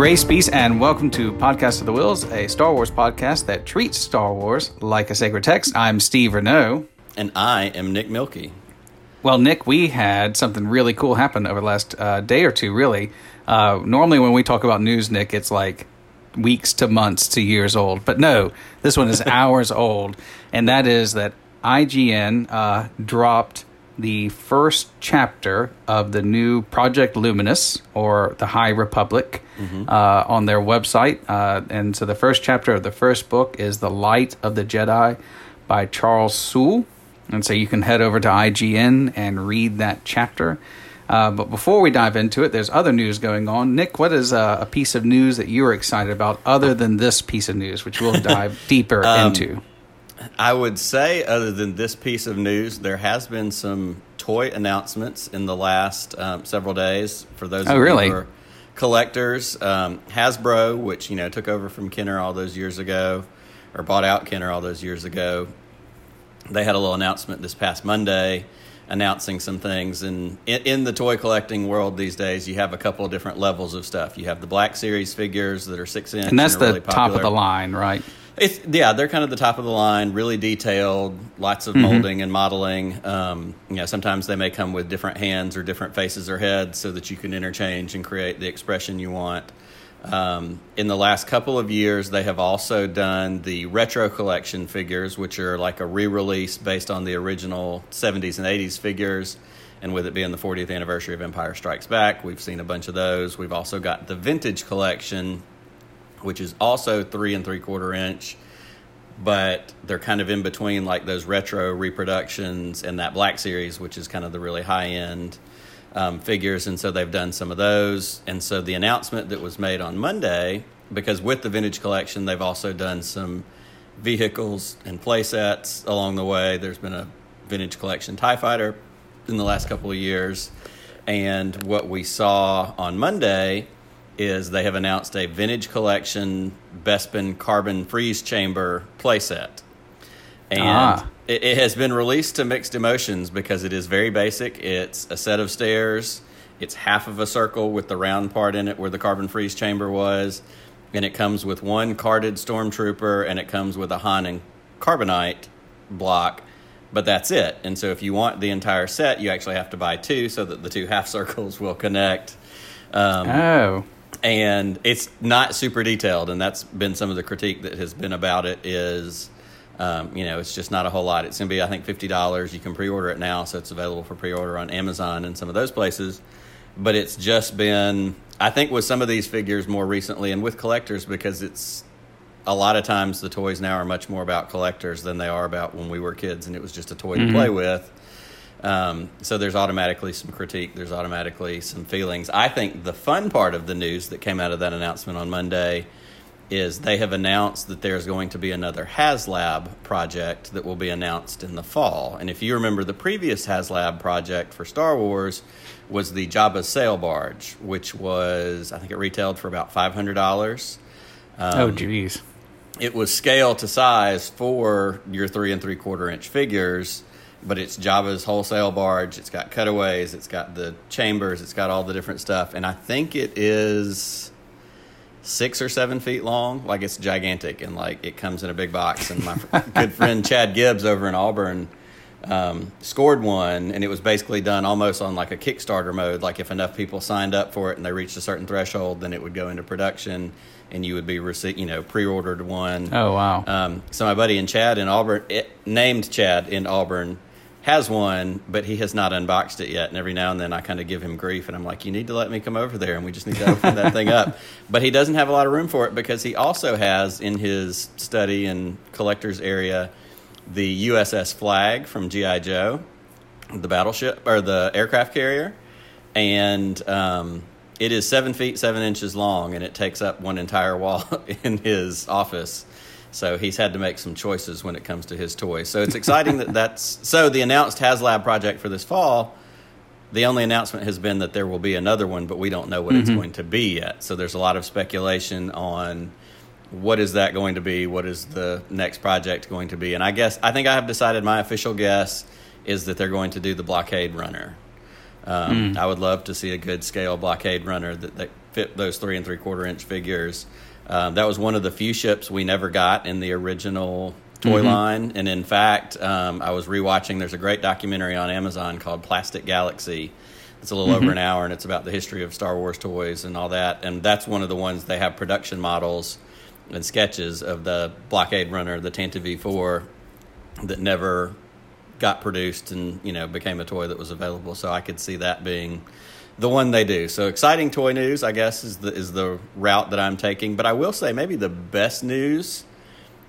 Grace, peace, and welcome to Podcast of the Whills, a Star Wars podcast that treats Star Wars like a sacred text. I'm Steve Renault. And I am Nick Milky. Well, Nick, we had something really cool happen over the last uh, day or two, really. Uh, normally, when we talk about news, Nick, it's like weeks to months to years old. But no, this one is hours old. And that is that IGN uh, dropped the first chapter of the new Project Luminous or the High Republic mm-hmm. uh, on their website. Uh, and so the first chapter of the first book is The Light of the Jedi by Charles Soule. And so you can head over to IGN and read that chapter. Uh, but before we dive into it, there's other news going on. Nick, what is a, a piece of news that you are excited about other than this piece of news, which we'll dive deeper um, into? I would say, other than this piece of news, there has been some toy announcements in the last um, several days. For those oh, of really? who are collectors, um, Hasbro, which you know took over from Kenner all those years ago, or bought out Kenner all those years ago, they had a little announcement this past Monday announcing some things. And in, in, the toy collecting world these days, you have a couple of different levels of stuff. You have the Black Series figures that are six inch, and that's and the really top of the line, right? It's yeah, they're kind of the top of the line, really detailed, lots of mm-hmm. molding and modeling. Um, you know, sometimes they may come with different hands or different faces or heads, so that you can interchange and create the expression you want. Um, in the last couple of years, they have also done the retro collection figures, which are like a re-release based on the original '70s and '80s figures. And with it being the 40th anniversary of Empire Strikes Back, we've seen a bunch of those. We've also got the vintage collection, which is also three and three quarter inch, but they're kind of in between like those retro reproductions and that Black Series, which is kind of the really high end um, figures. And so they've done some of those. And so the announcement that was made on Monday, because with the vintage collection, they've also done some vehicles and play sets along the way. There's been a vintage collection TIE fighter in the last couple of years. And what we saw on Monday is they have announced a vintage collection Bespin carbon freeze chamber playset. And ah. it, it, has been released to mixed emotions because it is very basic. It's a set of stairs, it's half of a circle with the round part in it where the carbon freeze chamber was. And it comes with one carded stormtrooper and it comes with a Han and carbonite block but that's it. And so if you want the entire set, you actually have to buy two so that the two half circles will connect. Um, oh and it's not super detailed, and that's been some of the critique that has been about it. Is um, you know, it's just not a whole lot. It's going to be, I think, fifty dollars. You can pre-order it now, so it's available for pre-order on Amazon and some of those places. But it's just been, I think, with some of these figures more recently, and with collectors, because it's a lot of times the toys now are much more about collectors than they are about when we were kids, and it was just a toy mm-hmm. to play with. Um, so there's automatically some critique. There's automatically some feelings. I think the fun part of the news that came out of that announcement on Monday is they have announced that there's going to be another HasLab project that will be announced in the fall. And if you remember, the previous HasLab project for Star Wars was the Jabba's sail barge, which was I think it retailed for about five hundred dollars. Um, oh, geez. It was scale to size for your three and three quarter inch figures but it's Jabba's wholesale barge. It's got cutaways. It's got the chambers. It's got all the different stuff, and I think it is six or seven feet long. Like it's gigantic, and like it comes in a big box. And my good friend Chad Gibbs over in Auburn um, scored one, and it was basically done almost on like a Kickstarter mode. Like if enough people signed up for it and they reached a certain threshold, then it would go into production, and you would be rece- you know pre-ordered one. Oh wow! Um, so my buddy in Chad in Auburn, it, named Chad in Auburn has one, but he has not unboxed it yet. And every now and then I kind of give him grief and I'm like, you need to let me come over there and we just need to open that thing up. But he doesn't have a lot of room for it because he also has in his study and collector's area the USS Flag from G.I. Joe, the battleship or the aircraft carrier. And um, it is seven feet, seven inches long and it takes up one entire wall in his office. So he's had to make some choices when it comes to his toys. So it's exciting that that's so the announced HasLab project for this fall. The only announcement has been that there will be another one, but we don't know what mm-hmm. it's going to be yet. So there's a lot of speculation on what is that going to be, what is the next project going to be, and I guess I think I have decided my official guess is that they're going to do the blockade runner. Um, mm. I would love to see a good scale blockade runner that, that fit those three and three quarter inch figures. Um, that was one of the few ships we never got in the original toy Mm-hmm. line. And in fact, um, I was rewatching. There's a great documentary on Amazon called Plastic Galaxy. It's a little Mm-hmm. over an hour, and it's about the history of Star Wars toys and all that. And that's one of the ones they have production models and sketches of the blockade runner, the Tantive IV, that never got produced and you know became a toy that was available. So I could see that being the one they do. So exciting toy news, I guess, is the is the route that I'm taking. But I will say maybe the best news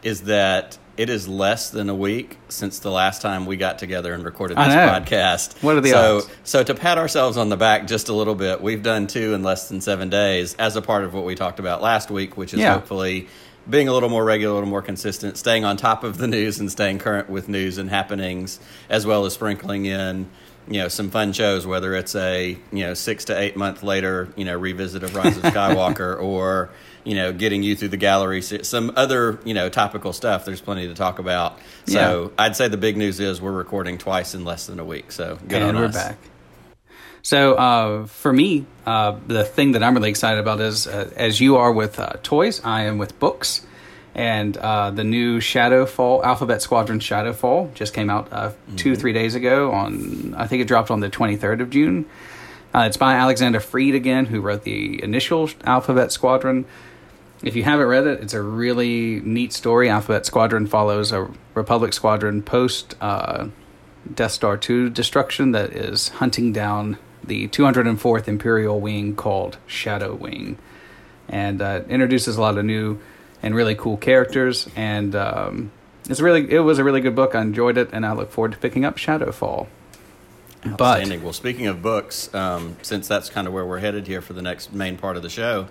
is that it is less than a week since the last time we got together and recorded this podcast. What are the so, odds? So to pat ourselves on the back just a little bit, we've done two in less than seven days as a part of what we talked about last week, which is Yeah. hopefully being a little more regular, a little more consistent, staying on top of the news and staying current with news and happenings, as well as sprinkling in, you know, some fun shows, whether it's a, you know, six to eight month later, you know, revisit of Rise of Skywalker or, you know, getting you through the gallery, some other, you know, topical stuff. There's plenty to talk about. So I'd say the big news is we're recording twice in less than a week. So good and on we're us. back. So uh, for me, uh, the thing that I'm really excited about is, uh, as you are with uh, toys, I am with books, and uh, the new Shadowfall Alphabet Squadron Shadowfall just came out uh, two three days ago. On I think it dropped on the 23rd of June. Uh, it's by Alexander Freed again, who wrote the initial Alphabet Squadron. If you haven't read it, it's a really neat story. Alphabet Squadron follows a Republic squadron post uh, Death Star 2 destruction that is hunting down the 204th Imperial Wing called Shadow Wing. And uh, introduces a lot of new and really cool characters. And um, it's really it was a really good book. I enjoyed it, and I look forward to picking up Shadowfall. But Outstanding. Well, speaking of books, um, since that's kind of where we're headed here for the next main part of the show,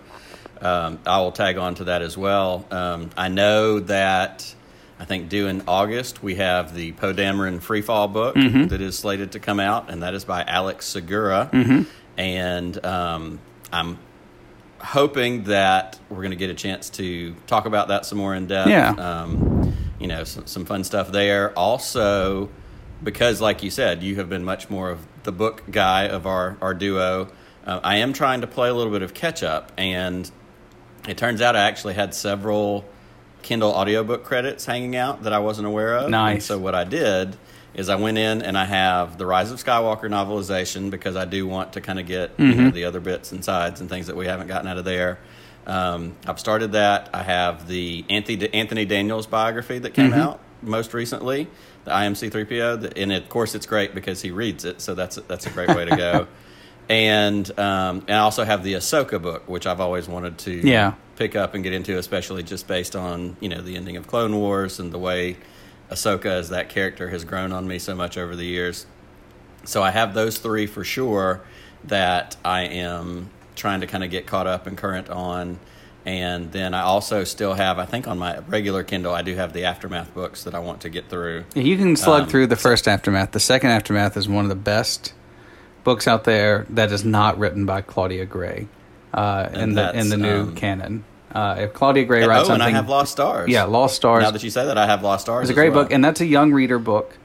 um, I will tag on to that as well. Um, I know that I think due in August we have the Poe Dameron Freefall book Mm-hmm. that is slated to come out, and that is by Alex Segura. Mm-hmm. And um, I'm hoping that we're going to get a chance to talk about that some more in depth. Yeah. Um, you know, some, some fun stuff there. Also, because like you said, you have been much more of the book guy of our, our duo. Uh, I am trying to play a little bit of catch up, and it turns out I actually had several Kindle audiobook credits hanging out that I wasn't aware of. Nice. And so what I did is I went in and I have the Rise of Skywalker novelization because I do want to kind of get Mm-hmm. know, the other bits and sides and things that we haven't gotten out of there. Um, I've started that. I have the Anthony Anthony Daniels biography that came Mm-hmm. out most recently, the I Am C-3PO, and of course it's great because he reads it, so that's that's a great way to go. and um, and I also have the Ahsoka book, which I've always wanted to Yeah. Pick up and get into, especially just based on you know the ending of Clone Wars and the way Ahsoka as that character has grown on me so much over the years. So I have those three for sure that I am trying to kind of get caught up and current on. And then I also still have, I think on my regular Kindle, I do have the Aftermath books that I want to get through. You can slug Um, through the first aftermath. The second aftermath is one of the best books out there that is not written by Claudia Gray uh, in the in the new um, canon. Uh, if Claudia Gray oh, writes and something, I have Lost Stars. yeah, Lost Stars. Now that you say that, I have Lost Stars. It's a great well. book, and that's a young reader book.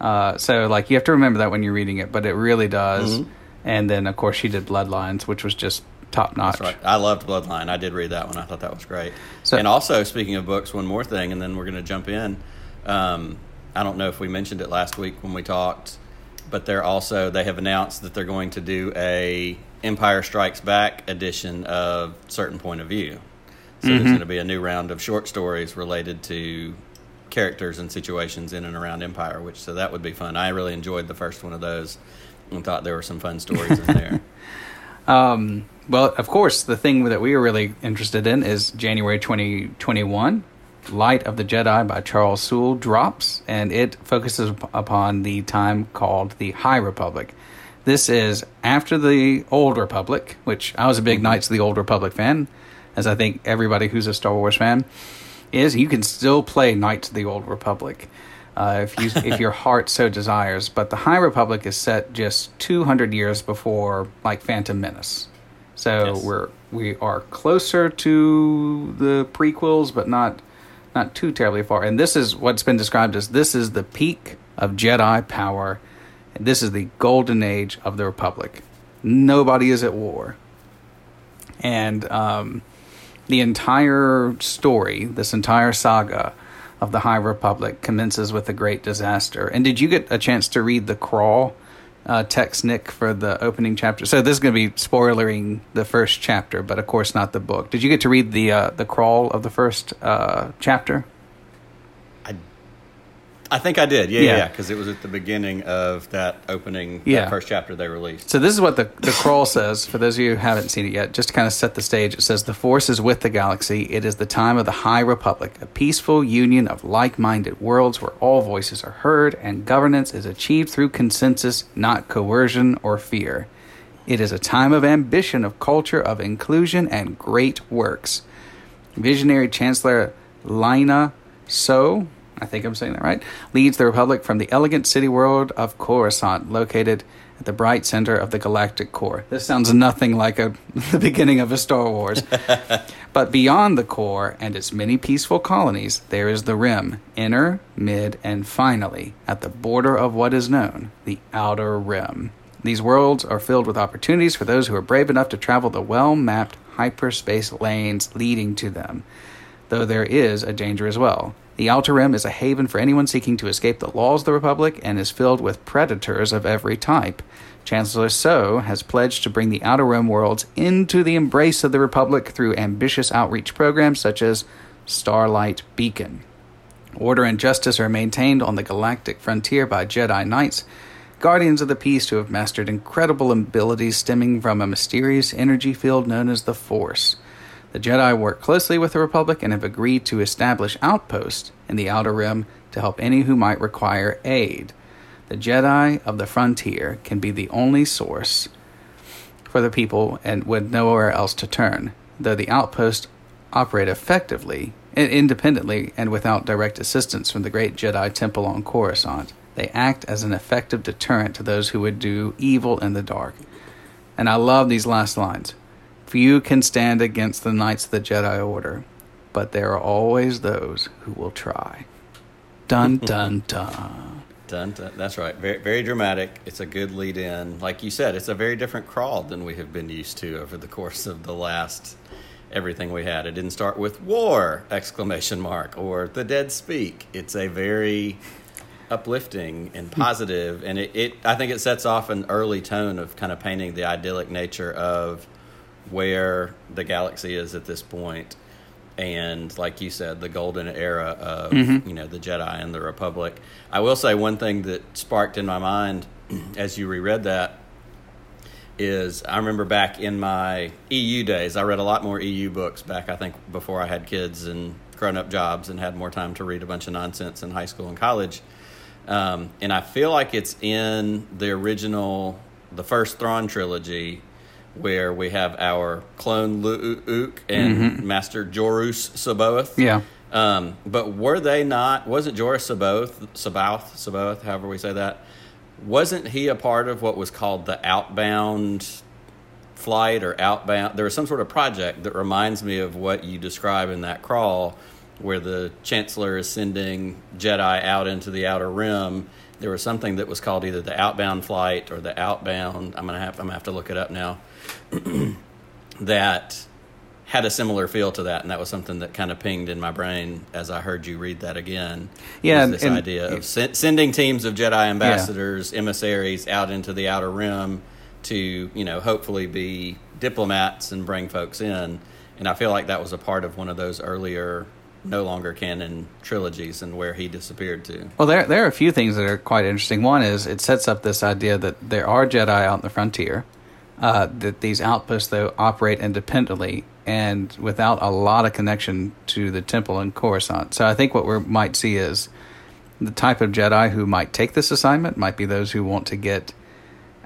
Uh, so like you have to remember that when you're reading it, but it really does. Mhm. And then of course she did Bloodlines, which was just top notch. Right. I loved Bloodline. I did read that one. I thought that was great. So- and also, speaking of books, one more thing, and then we're going to jump in. Um, I don't know if we mentioned it last week when we talked, but they're also they have announced that they're going to do a Empire Strikes Back edition of Certain Point of View. So Mm-hmm. there's going to be a new round of short stories related to characters and situations in and around Empire, which so that would be fun. I really enjoyed the first one of those and thought there were some fun stories in there. Um, well, of course, the thing that we are really interested in is January 2021. Light of the Jedi by Charles Soule drops, and it focuses upon the time called the High Republic. This is after the Old Republic, which I was a big Knights of the Old Republic fan, as I think everybody who's a Star Wars fan is. You can still play Knights of the Old Republic uh, if you if your heart so desires. But the High Republic is set just 200 years before like Phantom Menace, so Yes. we're we are closer to the prequels, but not not too terribly far. And this is what's been described as this is the peak of Jedi power. This is the golden age of the Republic. Nobody is at war. and um, the entire story, this entire saga of the High Republic, commences with a great disaster. And did you get a chance to read the crawl? Uh, text Nick for the opening chapter. So this is going to be spoilering the first chapter, but of course not the book. Did you get to read the uh, the crawl of the first uh, chapter? I think I did. Yeah, Yeah. yeah, because it was at the beginning of that opening, that first chapter they released. So this is what the the crawl says. For those of you who haven't seen it yet, just to kind of set the stage, it says the Force is with the galaxy. It is the time of the High Republic, a peaceful union of like-minded worlds where all voices are heard and governance is achieved through consensus, not coercion or fear. It is a time of ambition, of culture, of inclusion, and great works. Visionary Chancellor Lina Soh, I think I'm saying that right, leads the Republic from the elegant city world of Coruscant, located at the bright center of the galactic core. This sounds nothing like a, the beginning of a Star Wars. but beyond the core and its many peaceful colonies, there is the rim, inner, mid, and finally, at the border of what is known, the outer rim. These worlds are filled with opportunities for those who are brave enough to travel the well mapped hyperspace lanes leading to them, though there is a danger as well. The Outer Rim is a haven for anyone seeking to escape the laws of the Republic and is filled with predators of every type. Chancellor Soh has pledged to bring the Outer Rim worlds into the embrace of the Republic through ambitious outreach programs such as Starlight Beacon. Order and justice are maintained on the galactic frontier by Jedi Knights, guardians of the peace who have mastered incredible abilities stemming from a mysterious energy field known as the Force. The Jedi work closely with the Republic and have agreed to establish outposts in the Outer Rim to help any who might require aid. The Jedi of the frontier can be the only source for the people and with nowhere else to turn, though the outposts operate effectively, i- independently, and without direct assistance from the great Jedi Temple on Coruscant. They act as an effective deterrent to those who would do evil in the dark. And I love these last lines. Few can stand against the Knights of the Jedi Order, but there are always those who will try. Dun dun dun. Dun, dun. That's right. Very, very dramatic. It's a good lead in. Like you said, it's a very different crawl than we have been used to over the course of the last everything we had. It didn't start with war exclamation mark or the dead speak. It's a very uplifting and positive and it, it I think it sets off an early tone of kind of painting the idyllic nature of where the galaxy is at this point and like you said the golden era of you know the jedi and the republic. I will say one thing that sparked in my mind as you reread that is i remember back in my eu days i read a lot more eu books back i think before i had kids and grown-up jobs and had more time to read a bunch of nonsense in high school and college. Um, and i feel like it's in the original the first thrawn trilogy where we have our clone Luke and Master Joruus C'baoth. Yeah. Um, but were they not? Wasn't Joruus C'baoth, C'baoth, C'baoth, however we say that? Wasn't he a part of what was called the outbound flight or outbound? There was some sort of project that reminds me of what you describe in that crawl, where the Chancellor is sending Jedi out into the outer rim. There was something that was called either the outbound flight or the outbound. I'm gonna have I'm gonna have to look it up now. that had a similar feel to that, and that was something that kind of pinged in my brain as I heard you read that again. Yeah, and- this and- idea of sen- sending teams of Jedi ambassadors, emissaries out into the outer rim to, you know, hopefully be diplomats and bring folks in. And I feel like that was a part of one of those earlier, no longer canon trilogies, and where he disappeared to. Well, there there are a few things that are quite interesting. One is it sets up this idea that there are Jedi out in the frontier, uh, that these outposts though operate independently and without a lot of connection to the temple in Coruscant. So I think what we might see is the type of Jedi who might take this assignment might be those who want to get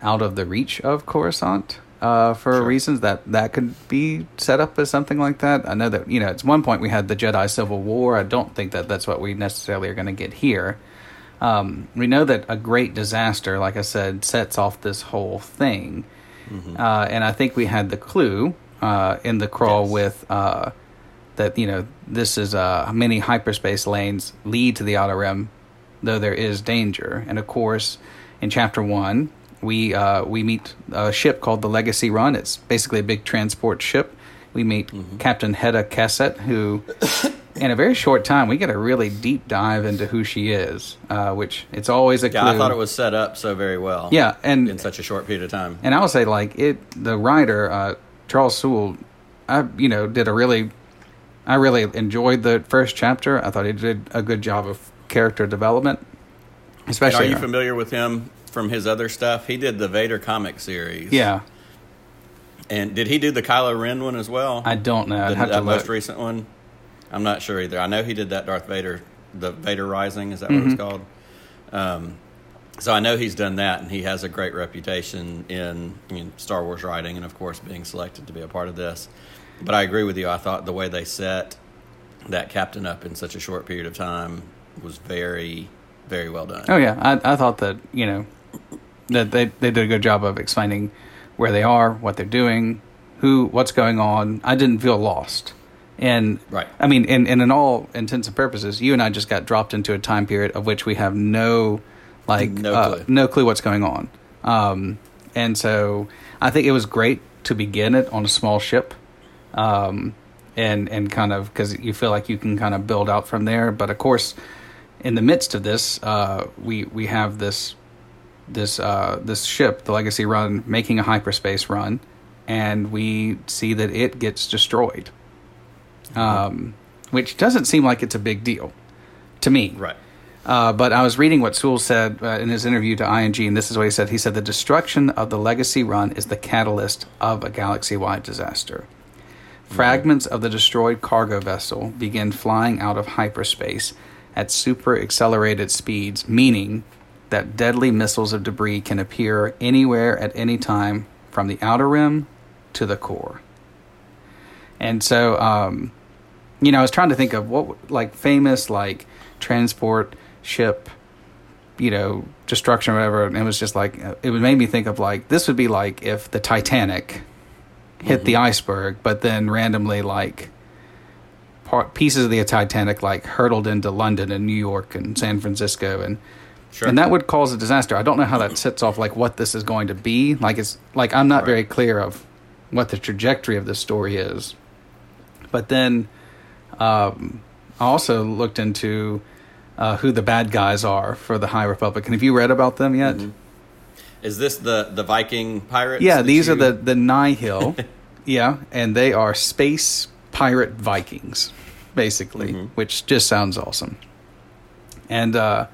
out of the reach of Coruscant uh, for Sure. reasons that that could be set up as something like that. I know that you know at one point we had the Jedi Civil War. I don't think that that's what we necessarily are going to get here. Um, we know that a great disaster, like I said, sets off this whole thing, uh, and I think we had the clue uh, in the crawl Yes. with uh, that you know this is uh, many hyperspace lanes lead to the outer rim, though there is danger. And of course, in chapter one, we uh, we meet a ship called the Legacy Run. It's basically a big transport ship We meet Mm-hmm. Captain Hedda Cassett, who, in a very short time, we get a really deep dive into who she is, uh, which it's always a clue. Yeah, I thought it was set up so very well. Yeah, and in such a short period of time. and I would say like it. The writer uh, Charles Soule, I you know did a really, I really enjoyed the first chapter. I thought he did a good job of character development, And especially. are you familiar with him from his other stuff? He did the Vader comic series. yeah, And did he do the Kylo Ren one as well? I don't know. I'd the, have to that most recent one. I'm not sure either. I know he did that Darth Vader, the Vader Rising. Is that what Mm-hmm. it's called? Um, so I know he's done that, and he has a great reputation in know, Star Wars writing, and of course being selected to be a part of this. But I agree with you. I thought the way they set that captain up in such a short period of time was very, very well done. Oh yeah, I I thought that you know that they they did a good job of explaining where they are, what they're doing, who, what's going on. I didn't feel lost. And Right. I mean, and, and in all intents and purposes, you and I just got dropped into a time period of which we have no, like, No uh, clue. no clue what's going on. Um, and so I think it was great to begin it on a small ship, um, and and kind of because you feel like you can kind of build out from there. But of course, in the midst of this, uh, we we have this this uh, this ship, the Legacy Run, making a hyperspace run, and we see that it gets destroyed, um, which doesn't seem like it's a big deal to me. Right. Uh, but I was reading what Soule said uh, in his interview to ING, and this is what he said. He said, The destruction of the Legacy Run is the catalyst of a galaxy wide disaster. Fragments of the destroyed cargo vessel begin flying out of hyperspace at super accelerated speeds, meaning that deadly missiles of debris can appear anywhere at any time from the outer rim to the core. And so, um, you know, I was trying to think of what, like, famous, like, transport ship, you know, destruction or whatever. And it was just like, it made me think of, like, this would be like if the Titanic hit the iceberg, but then randomly, like, part, pieces of the Titanic, like, hurtled into London and New York and San Francisco. And, Sure. and that would cause a disaster. I don't know how that sets off, like, what this is going to be. Like, it's, like, I'm not Right. very clear of what the trajectory of this story is. But then, um, I also looked into uh, who the bad guys are for the High Republic. And have you read about them yet? Is this the the Viking pirates? Yeah, these are the the Nihil. yeah, and they are space pirate Vikings, basically, which just sounds awesome. And uh,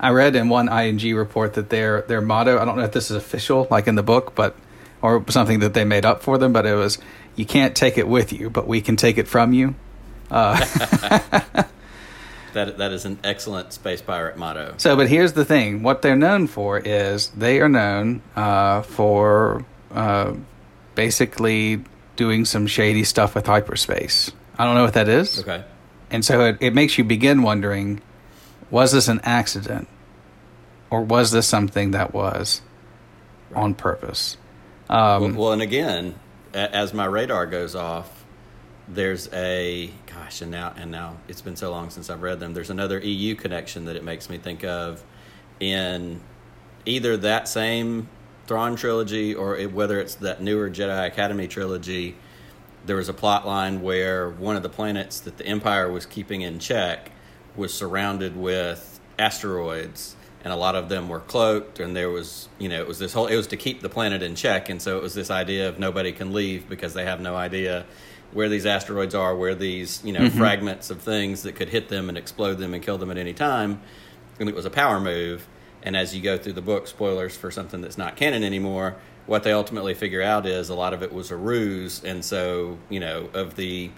I read in one ING report that their their motto. I don't know if this is official, like in the book, but or something that they made up for them, but it was you can't take it with you, but we can take it from you. that that is an excellent space pirate motto. So, but here's the thing: what they're known for is they are known uh, for uh, basically doing some shady stuff with hyperspace. I don't know what that is, Okay. and so it, it makes you begin wondering: was this an accident, or was this something that was on purpose? Um, well, well, and again, as my radar goes off, there's a gosh, and now and now it's been so long since I've read them. There's another EU connection that it makes me think of in either that same Thrawn trilogy or it, whether it's that newer Jedi Academy trilogy. There was a plot line where one of the planets that the Empire was keeping in check was surrounded with asteroids and a lot of them were cloaked and there was you know it was this whole it was to keep the planet in check and so it was this idea of nobody can leave because they have no idea where these asteroids are where these you know mm-hmm. fragments of things that could hit them and explode them and kill them at any time. And it was a power move. And as you go through the book spoilers for something that's not canon anymore what they ultimately figure out is a lot of it was a ruse. And so you know of the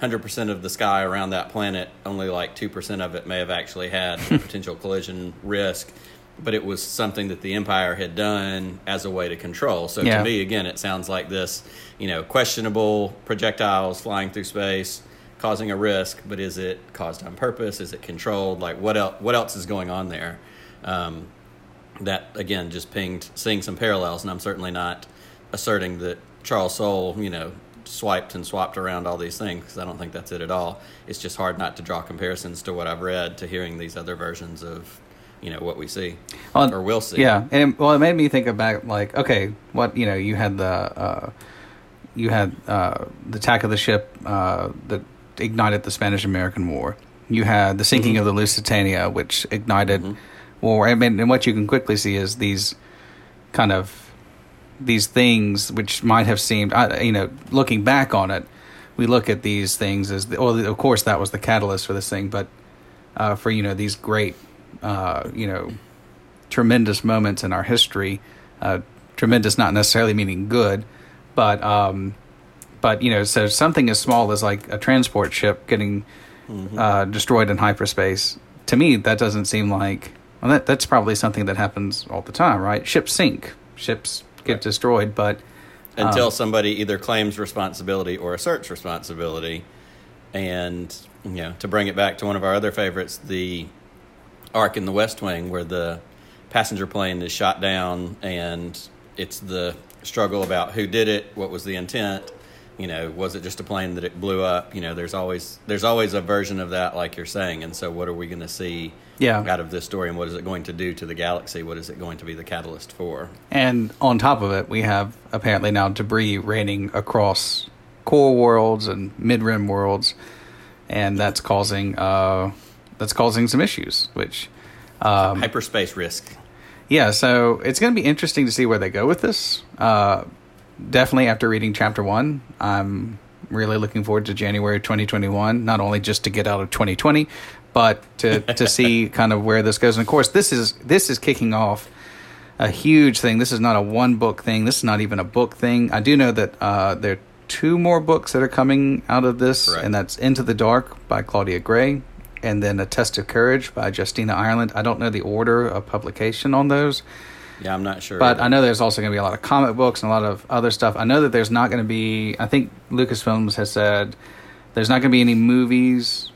100% of the sky around that planet, only like 2% of it may have actually had potential collision risk. But it was something that the Empire had done as a way to control. So Yeah. to me, again, it sounds like this, you know, questionable projectiles flying through space, causing a risk. But is it caused on purpose? Is it controlled? Like what else? What else is going on there? Um, that again just pinged seeing some parallels and i'm certainly not asserting that charles soule you know swiped and swapped around all these things because i don't think that's it at all it's just hard not to draw comparisons to what i've read to hearing these other versions of you know what we see Well, or will see Yeah, and well, it made me think about like, okay, what you know, you had the uh, you had uh, the attack of the ship uh, that ignited the Spanish American War. You had the sinking mm-hmm. of the Lusitania, which ignited mm-hmm. war. I mean, and what you can quickly see is these kind of these things which might have seemed, you know, looking back on it, we look at these things as, the, well, of course, that was the catalyst for this thing, but uh, for you know these great, uh, you know, tremendous moments in our history. Uh, tremendous, not necessarily meaning good, but um, but you know, so something as small as like a transport ship getting mm-hmm. uh, destroyed in hyperspace. To me, that doesn't seem like well, that that's probably something that happens all the time, right? Ships sink, ships get right. destroyed, but until um, somebody either claims responsibility or asserts responsibility, and you know, to bring it back to one of our other favorites, the arc in the West Wing, where the passenger plane is shot down, and it's the struggle about who did it, what was the intent, you know was it just a plane that it blew up? You know there's always there's always a version of that like you're saying. And so what are we going to see yeah. out of this story and what is it going to do to the galaxy what is it going to be the catalyst for and on top of it we have apparently now debris raining across core worlds and mid-rim worlds and that's causing uh that's causing some issues which um, hyperspace risk yeah so it's going to be interesting to see where they go with this uh definitely after reading chapter one, I'm really looking forward to January 2021. Not only just to get out of 2020, but to to see kind of where this goes. And of course, this is this is kicking off a huge thing. This is not a one book thing. This is not even a book thing. I do know that uh, there are two more books that are coming out of this, right. and that's Into the Dark by Claudia Gray, and then A Test of Courage by Justina Ireland. I don't know the order of publication on those. Yeah, I'm not sure. But either. I know there's also going to be a lot of comic books and a lot of other stuff. I know that there's not going to be. I think Lucasfilms has said there's not going to be any movies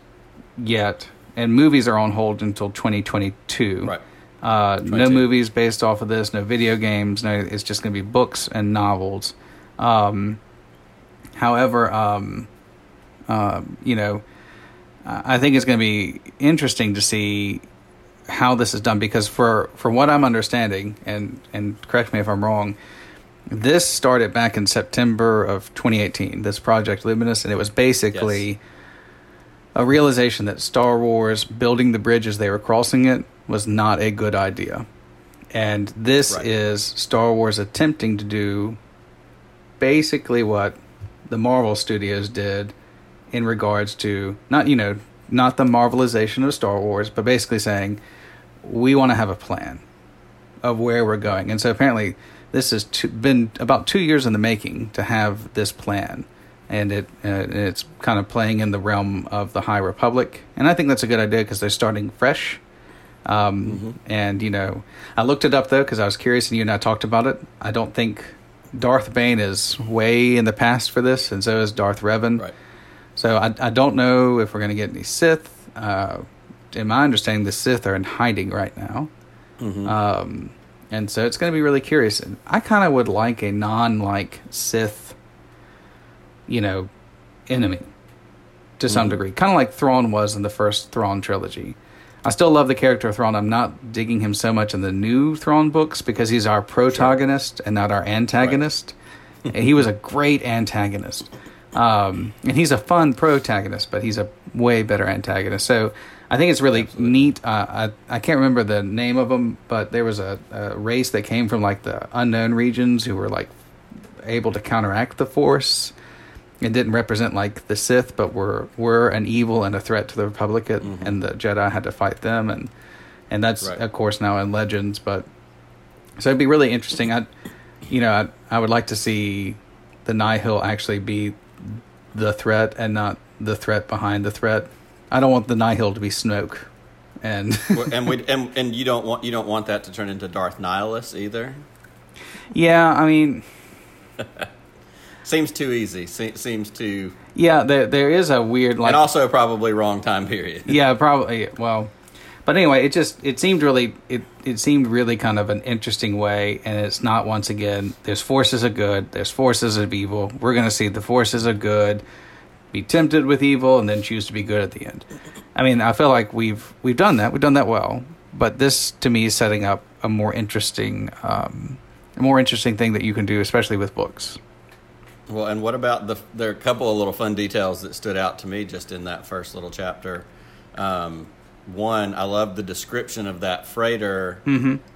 yet, and movies are on hold until 2022. Right. Uh, no movies based off of this. No video games. No, it's just going to be books and novels. Um, however, um, uh, you know, I think it's going to be interesting to see how this is done because for for what I'm understanding and and correct me if I'm wrong this started back in September of 2018 this project luminous and it was basically yes. A realization that Star Wars building the bridge as they were crossing it was not a good idea and this right. is Star Wars attempting to do basically what the Marvel studios did in regards to not you know not the marvelization of Star Wars, but basically saying we want to have a plan of where we're going. And so apparently, this has been about two years in the making to have this plan, and it uh, it's kind of playing in the realm of the High Republic, and I think that's a good idea because they're starting fresh. Um, mm-hmm. And you know, I looked it up though because I was curious, and you and I talked about it. I don't think Darth Bane is way in the past for this, and so is Darth Revan. Right. So I I don't know if we're going to get any Sith. Uh, in my understanding, the Sith are in hiding right now. Mm-hmm. Um, and so it's going to be really curious. And I kind of would like a non like Sith, you know, enemy to some mm-hmm. degree, kind of like Thrawn was in the first Thrawn trilogy. I still love the character of Thrawn. I'm not digging him so much in the new Thrawn books because he's our protagonist sure. and not our antagonist. Right. he was a great antagonist. Um, and he's a fun protagonist, but he's a way better antagonist. So I think it's really Absolutely. neat. Uh, I I can't remember the name of them, but there was a, a race that came from like the unknown regions who were like able to counteract the Force. It didn't represent like the Sith, but were were an evil and a threat to the Republic, mm-hmm. and the Jedi had to fight them, and and that's right. of course now in Legends. But so it'd be really interesting. I, you know, I I would like to see the Nihil actually be the threat and not the threat behind the threat. I don't want the Nihil to be Snoke, and and we and, and you don't want you don't want that to turn into Darth Nihilus either. Yeah, I mean, seems too easy. Se- seems too. Yeah, there there is a weird like, and also probably wrong time period. yeah, probably. Well, but anyway, it just it seemed really it it seemed really kind of an interesting way, and it's not once again. There's forces of good. There's forces of evil. We're gonna see the forces of good be tempted with evil and then choose to be good at the end. I mean, I feel like we've we've done that. We've done that well. But this, to me, is setting up a more interesting, um, a more interesting thing that you can do, especially with books. Well, and what about the? There are a couple of little fun details that stood out to me just in that first little chapter. Um, one, I love the description of that freighter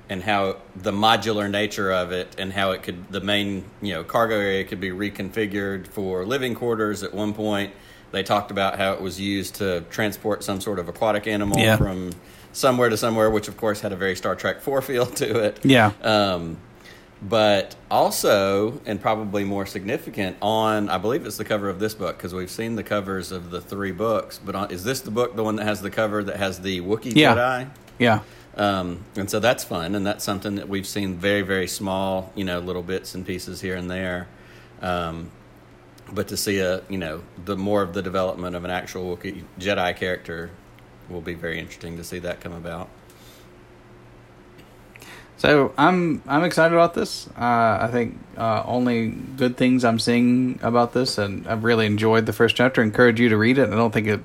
and how the modular nature of it, and how it could the main you know cargo area could be reconfigured for living quarters. At one point, they talked about how it was used to transport some sort of aquatic animal Yeah. from somewhere to somewhere, which of course had a very Star Trek Four feel to it. Yeah. Um, but also, and probably more significant, on I believe it's the cover of this book because we've seen the covers of the three books. But on, is this the book, the one that has the cover that has the Wookiee Yeah. Jedi? Yeah. Um, and so that's fun, and that's something that we've seen very, very small, you know, little bits and pieces here and there. Um, but to see a, you know, the more of the development of an actual Wookiee Jedi character will be very interesting to see that come about. So I'm I'm excited about this. Uh, I think uh, only good things I'm seeing about this, and I've really enjoyed the first chapter. Encourage you to read it. I don't think it.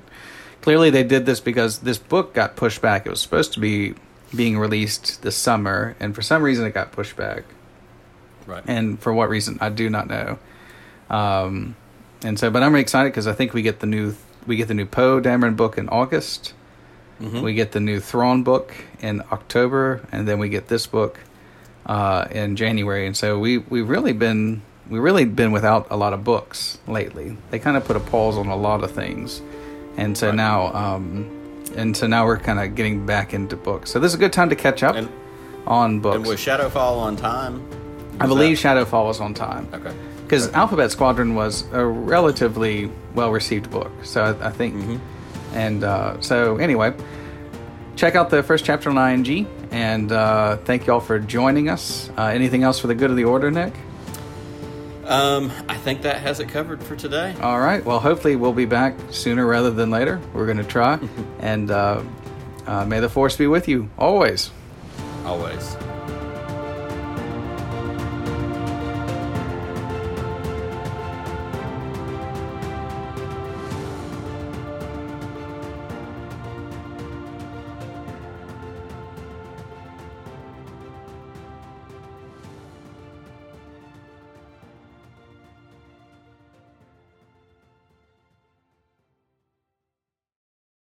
Clearly, they did this because this book got pushed back. It was supposed to be being released this summer, and for some reason, it got pushed back. Right. And for what reason, I do not know. Um, and so, but I'm really excited because I think we get the new we get the new Poe Dameron book in August. Mhm. We get the new Thrawn book in October, and then we get this book uh, in January. And so we we've really been we really been without a lot of books lately. They kind of put a pause on a lot of things, and so Right. now um, and so now we're kind of getting back into books. So this is a good time to catch up And- on books. And was Shadowfall on time? I believe that- Shadowfall was on time Okay. because Alphabet Squadron was a relatively well received book. So I, I think, Mhm. And uh, so anyway, check out the first chapter on ING, and uh, thank you all for joining us. Uh, anything else for the good of the order, Nick? Um, I think that has it covered for today. All right. Well, hopefully we'll be back sooner rather than later. We're going to try, and uh, uh, may the force be with you always. Always.